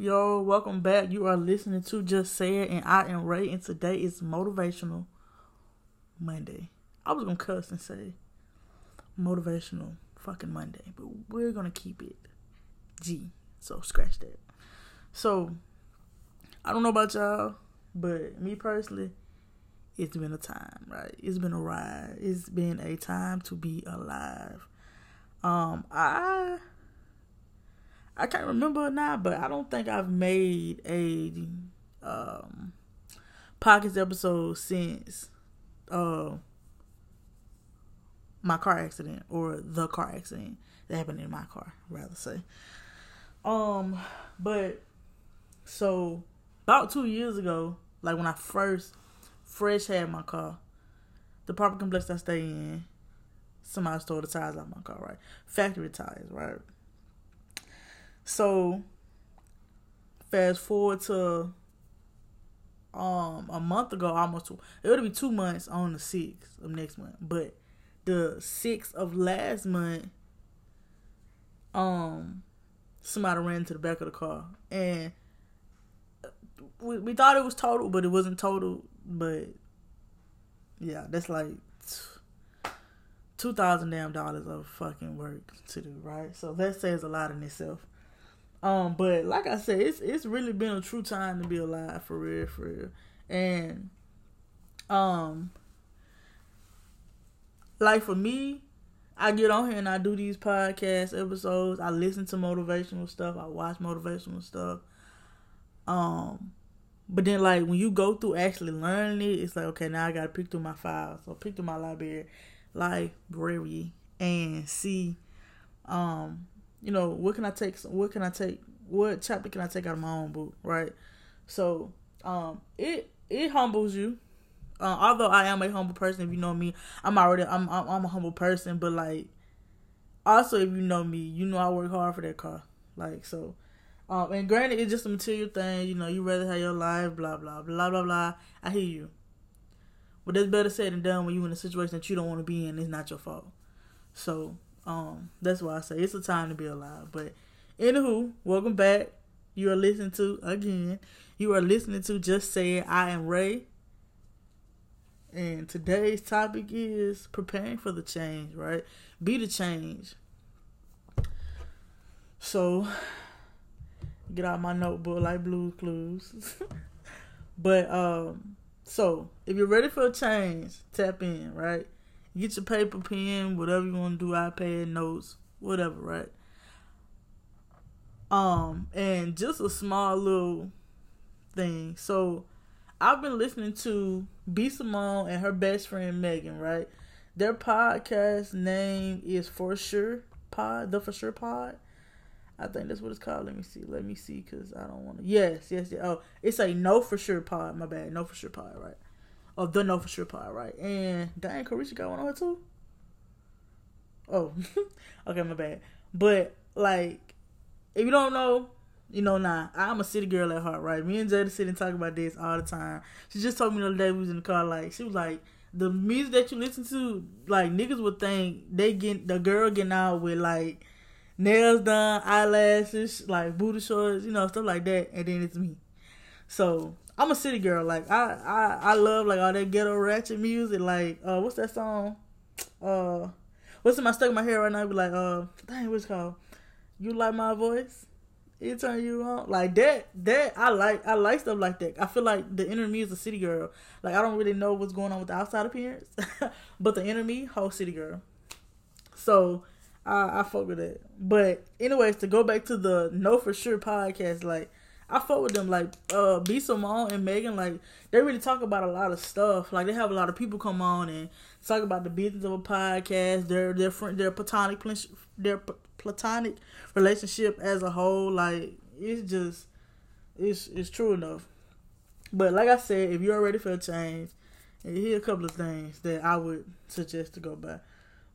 Yo, welcome back. You are listening to Just Say It, and I am Ray, and today is Motivational Monday. I was gonna cuss and say Motivational fucking Monday, but we're gonna keep it G. So scratch that. So I don't know about y'all, but me personally, it's been a time, right? It's been a ride. It's been a time to be alive. Um, I I can't remember now, but I don't think I've made a um episode since uh my car accident or the car accident that happened in my car, rather say. Um, but so about two years ago, like when I first fresh had my car, the proper complex I stay in, somebody stole the tires out my car, right? Factory tires, right? So fast forward to um a month ago, almost it would be two months on the sixth of next month, but the sixth of last month, um, somebody ran to the back of the car and we we thought it was total, but it wasn't total. But yeah, that's like two thousand damn dollars of fucking work to do, right? So that says a lot in itself. Um, but like I said, it's it's really been a true time to be alive for real, for real. And um like for me, I get on here and I do these podcast episodes. I listen to motivational stuff. I watch motivational stuff. Um but then like when you go through actually learning it, it's like okay, now I gotta pick through my files. So pick through my library library and see um you know, what can I take? What can I take? What chapter can I take out of my own book? Right. So, um, it it humbles you. Uh, although I am a humble person, if you know me, I'm already I'm, I'm I'm a humble person. But like, also if you know me, you know I work hard for that car. Like so, um, and granted, it's just a material thing. You know, you rather have your life, blah blah blah blah blah. I hear you, but that's better said than done when you're in a situation that you don't want to be in. It's not your fault. So um, that's why I say it's a time to be alive. But anywho, welcome back. You are listening to again. You are listening to Just Say It I am Ray. And today's topic is preparing for the change, right? Be the change. So get out my notebook like Blue's Clues. but um so if you're ready for a change, tap in, right? Get your paper, pen, whatever you want to do, iPad, notes, whatever, right? Um, and just a small little thing. So I've been listening to B Simone and her best friend Megan, right? Their podcast name is For Sure Pod, the For Sure Pod. I think that's what it's called. Let me see. Let me see, cause I don't want to. Yes, yes, yes. Oh, it's a No For Sure Pod. My bad. No For Sure Pod, right? Of the No For Sure part, right? And Diane Carisha got one on her too. Oh, okay, my bad. But like, if you don't know, you know, nah, I'm a city girl at heart, right? Me and Jada sit and talk about this all the time. She just told me the other day we was in the car, like she was like, the music that you listen to, like niggas would think they get the girl getting out with like nails done, eyelashes, like booty shorts, you know, stuff like that, and then it's me. So I'm a city girl. Like I, I, I love like all that ghetto ratchet music. Like uh, what's that song? Uh, what's in my stuck in my hair right now? Be like uh, dang, what's called? You like my voice? It turn you on like that. That I like. I like stuff like that. I feel like the inner me is a city girl. Like I don't really know what's going on with the outside appearance, but the inner me, whole city girl. So I, I fuck with it. But anyways, to go back to the No For Sure podcast, like I fuck with them like uh B Simone and Megan like they really talk about a lot of stuff. Like they have a lot of people come on and talk about the business of a podcast, their their friend, their platonic their platonic relationship as a whole. Like it's just it's it's true enough. But like I said, if you're ready for a change, here a couple of things that I would suggest to go by.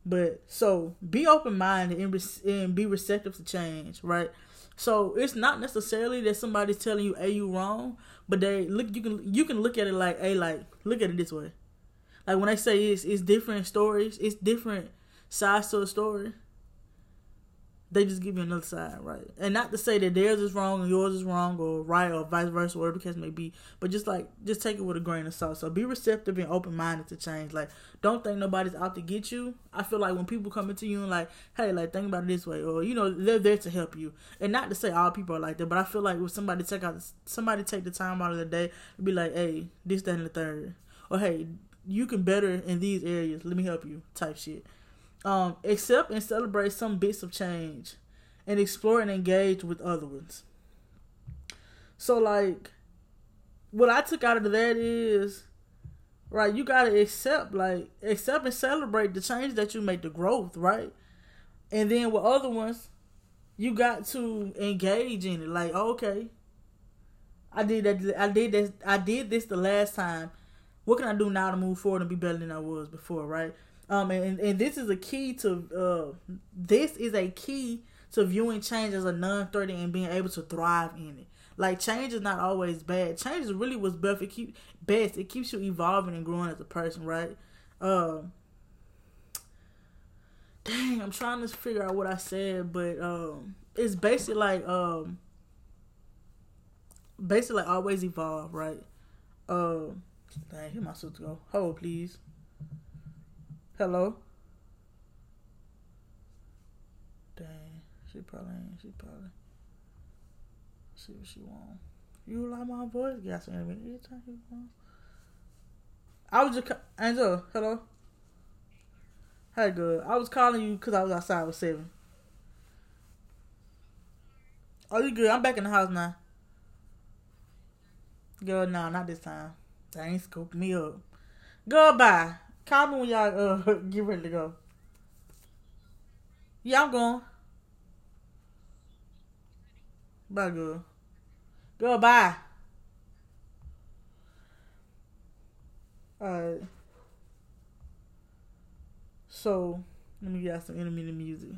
But so be open minded and, and be receptive to change, right? So it's not necessarily that somebody's telling you, "Hey, you wrong," but they look. You can you can look at it like, "Hey, like look at it this way." Like when I say it's it's different stories, it's different sides to a story. They just give you another side, right? And not to say that theirs is wrong and yours is wrong or right or vice versa, whatever the case may be, but just like just take it with a grain of salt. So be receptive and open minded to change. Like don't think nobody's out to get you. I feel like when people come into you and like, hey, like think about it this way, or you know, they're there to help you. And not to say all people are like that, but I feel like if somebody take out somebody take the time out of the day to be like, hey, this, that, and the third, or hey, you can better in these areas. Let me help you, type shit. Um, accept and celebrate some bits of change, and explore and engage with other ones. So, like, what I took out of that is, right, you gotta accept, like, accept and celebrate the change that you make, the growth, right? And then with other ones, you got to engage in it. Like, okay, I did that. I did this. I did this the last time. What can I do now to move forward and be better than I was before? Right. Um, and, and this is a key to uh, this is a key to viewing change as a non-threatening and being able to thrive in it. Like change is not always bad. Change is really what's best. It keep best. It keeps you evolving and growing as a person, right? Um, dang, I'm trying to figure out what I said, but um, it's basically like um, basically like always evolve, right? Um, dang, here my sister go. Hold please. Hello. Dang, she probably ain't. She probably. See what she want. You like my voice? Yes, anytime you want. I was just Angel. Hello. Hey, good. I was calling you because I was outside with seven. Oh, you good? I'm back in the house now. Girl, no, not this time. They ain't scooping me up. Goodbye. Me when y'all uh, get ready to go. Yeah, I'm going. Bye, girl. Goodbye. Alright. So, let me get some intermittent music.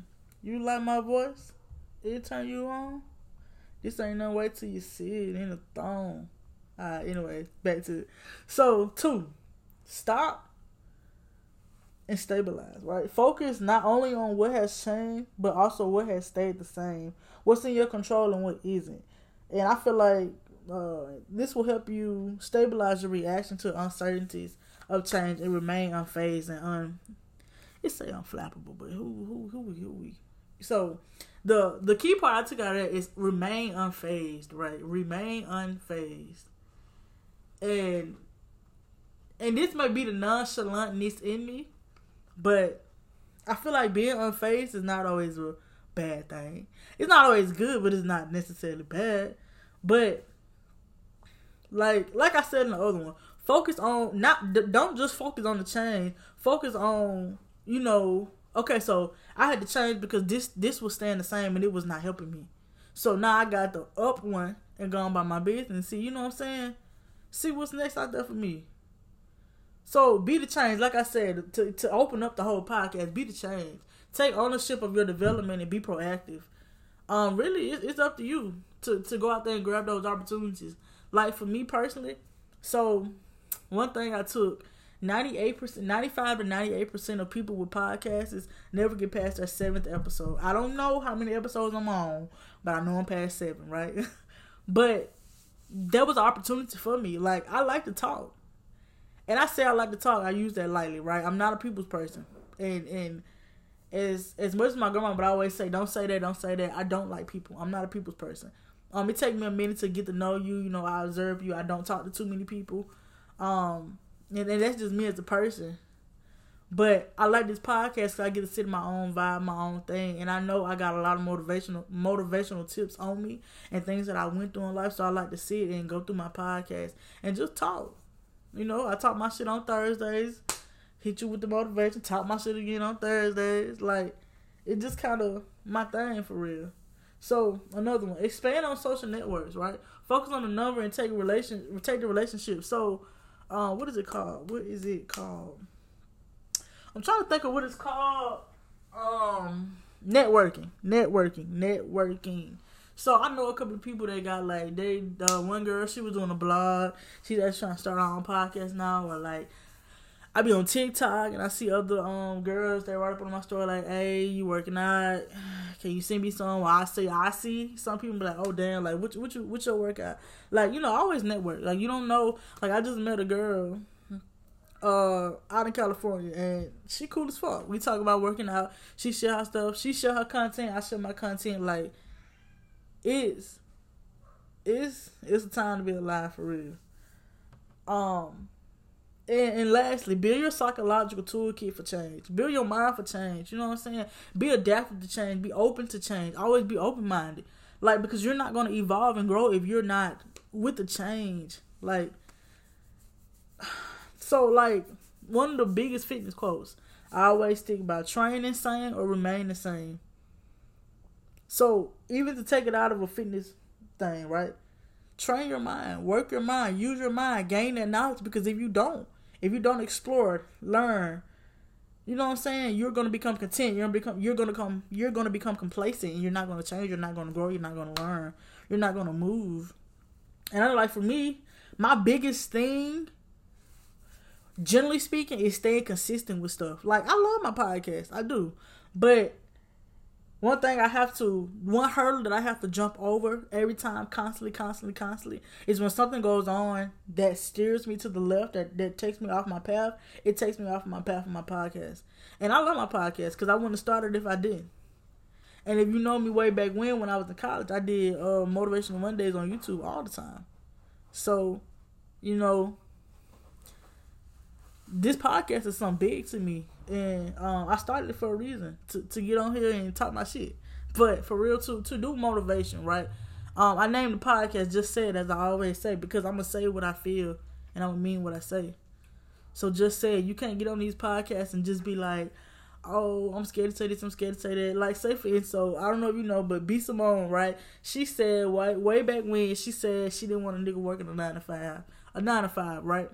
You like my voice? It turn you on? This ain't no way till you see it in the throne. Alright, anyway, back to it. So, two, stop and stabilize, right? Focus not only on what has changed, but also what has stayed the same. What's in your control and what isn't. And I feel like uh, this will help you stabilize your reaction to uncertainties of change and remain unfazed and un. It's say unflappable, but who who who who we? So the the key part I took out of that is remain unfazed, right? Remain unfazed, and and this might be the nonchalantness in me, but I feel like being unfazed is not always a bad thing. It's not always good, but it's not necessarily bad. But like like I said in the other one, focus on not don't just focus on the change. Focus on you know. Okay, so I had to change because this this was staying the same and it was not helping me. So now I got the up one and gone by my business. See, you know what I'm saying? See what's next out there for me. So be the change, like I said, to to open up the whole podcast. Be the change. Take ownership of your development and be proactive. Um, really, it's, it's up to you to to go out there and grab those opportunities. Like for me personally, so one thing I took. 98%, 95 to 98% of people with podcasts never get past their seventh episode. I don't know how many episodes I'm on, but I know I'm past seven, right? but there was an opportunity for me. Like, I like to talk and I say I like to talk. I use that lightly, right? I'm not a people's person, and and as as much as my grandma, but I always say, don't say that, don't say that. I don't like people. I'm not a people's person. Um, it take me a minute to get to know you. You know, I observe you. I don't talk to too many people. Um, and, and that's just me as a person. But I like this podcast because I get to sit in my own vibe, my own thing, and I know I got a lot of motivational motivational tips on me and things that I went through in life. So I like to sit and go through my podcast and just talk. You know, I talk my shit on Thursdays, hit you with the motivation, talk my shit again on Thursdays. Like, it just kind of my thing for real. So another one, expand on social networks, right? Focus on the number and take relation, take the relationship. So, uh, what is it called? What is it called? I'm trying to think of what it's called. Um, networking, networking, networking. So I know a couple of people that got like they uh, one girl she was doing a blog. She that's trying to start her own podcast now, or like I be on TikTok and I see other um girls that write up on my story like, "Hey, you working out? Can you send me some?" Well, I say I see some people be like, "Oh damn, like what what you what your workout?" Like you know, I always network. Like you don't know. Like I just met a girl uh out in California and she cool as fuck. We talk about working out. She share her stuff. She share her content. I share my content. Like it's it's it's a time to be alive for real. Um and, and lastly, build your psychological toolkit for change. Build your mind for change. You know what I'm saying? Be adaptive to change. Be open to change. Always be open minded. Like because you're not gonna evolve and grow if you're not with the change. Like so like one of the biggest fitness quotes I always think about train the same or remain the same. So even to take it out of a fitness thing, right? Train your mind, work your mind, use your mind, gain that knowledge because if you don't, if you don't explore, learn, you know what I'm saying? You're gonna become content. You're gonna become. You're gonna come. You're gonna become complacent, and you're not gonna change. You're not gonna grow. You're not gonna learn. You're not gonna move. And I like for me, my biggest thing, generally speaking, is staying consistent with stuff. Like I love my podcast, I do, but one thing I have to, one hurdle that I have to jump over every time, constantly, constantly, constantly, is when something goes on that steers me to the left, that, that takes me off my path, it takes me off my path of my podcast. And I love my podcast because I wouldn't have started if I didn't. And if you know me way back when, when I was in college, I did uh, Motivational Mondays on YouTube all the time. So, you know, this podcast is something big to me and um, I started it for a reason to, to get on here and talk my shit. But for real, to to do motivation, right? Um, I named the podcast just said as I always say because I'm gonna say what I feel and I'm gonna mean what I say. So just say you can't get on these podcasts and just be like, oh, I'm scared to say this, I'm scared to say that. Like, say for instance, so I don't know if you know, but B Simone, right? She said way way back when she said she didn't want a nigga working a nine to five, a nine to five, right?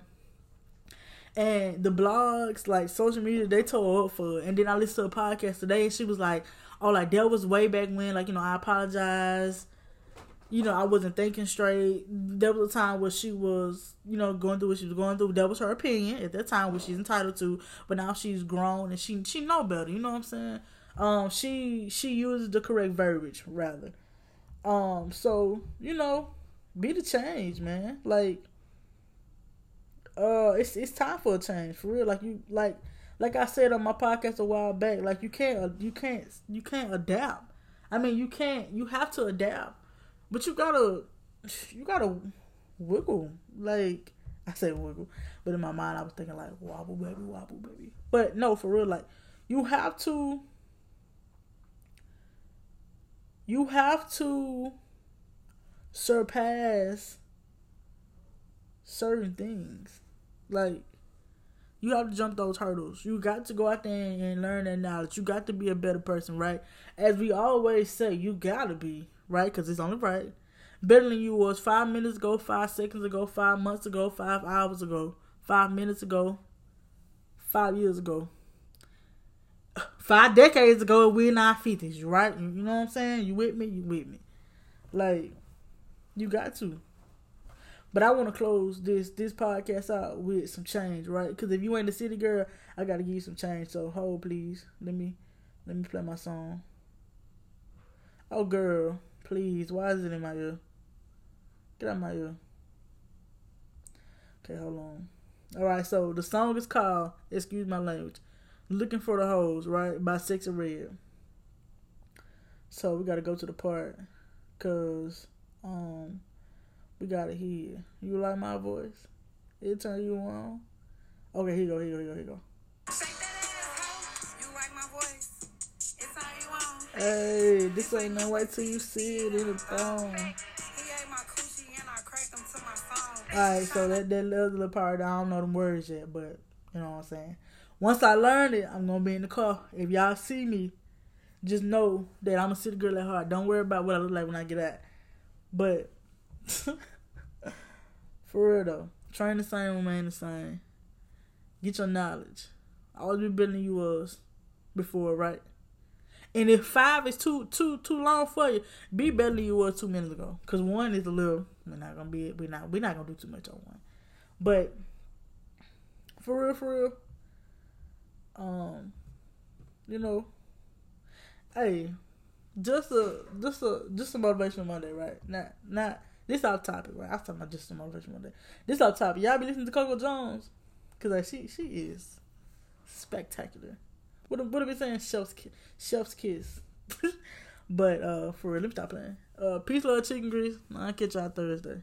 And the blogs, like social media, they told up for it. And then I listened to a podcast today and she was like, Oh, like that was way back when, like, you know, I apologize. You know, I wasn't thinking straight. There was a time where she was, you know, going through what she was going through. That was her opinion at that time, which she's entitled to. But now she's grown and she she know better. You know what I'm saying? Um, she she uses the correct verbiage rather. Um, so you know, be the change, man. Like uh it's it's time for a change for real. Like you like like I said on my podcast a while back like you can't you can't you can't adapt. I mean you can't you have to adapt but you gotta you gotta wiggle. Like I say wiggle but in my mind I was thinking like wobble baby wobble baby. But no for real like you have to you have to surpass certain things like, you have to jump those hurdles. You got to go out there and learn that knowledge. You got to be a better person, right? As we always say, you gotta be, right? Because it's only right. Better than you was five minutes ago, five seconds ago, five months ago, five hours ago, five minutes ago, five years ago, five decades ago. We're in our fifties, right? You know what I'm saying? You with me? You with me? Like, you got to. But I want to close this this podcast out with some change, right? Because if you ain't a city girl, I gotta give you some change. So hold, please. Let me let me play my song. Oh, girl, please. Why is it in my ear? Get out my ear. Okay, hold on. All right, so the song is called "Excuse My Language." Looking for the hoes, right? By Sexyy Red. So we gotta go to the part, cause um we got it here. You like my voice? It turn you on. Okay, here you go, here you go, here you go, here you go. Hey, this ain't no way till you see it in the phone. Alright, so that, that little part, I don't know the words yet, but you know what I'm saying. Once I learn it, I'm gonna be in the car. If y'all see me, just know that I'm a city girl at heart. Don't worry about what I look like when I get out. But For real though, train the same, remain the same. Get your knowledge. Be better than you was before, right? And if five is too too too long for you, be better than you was two minutes ago. Cause one is a little. We're not gonna be. We're not. We're not gonna do too much on one. But for real, for real, um, you know, hey, just a just a just a motivation Monday, right? Not not this off topic, right? I was talking about just a motivational Monday. This off topic. Y'all be listening to Coco Jones, cause like she she is spectacular. What what are we saying? Chef's chef's kiss. but uh, for real, let me stop playing. Uh, peace, love, chicken grease. I'll catch y'all Thursday.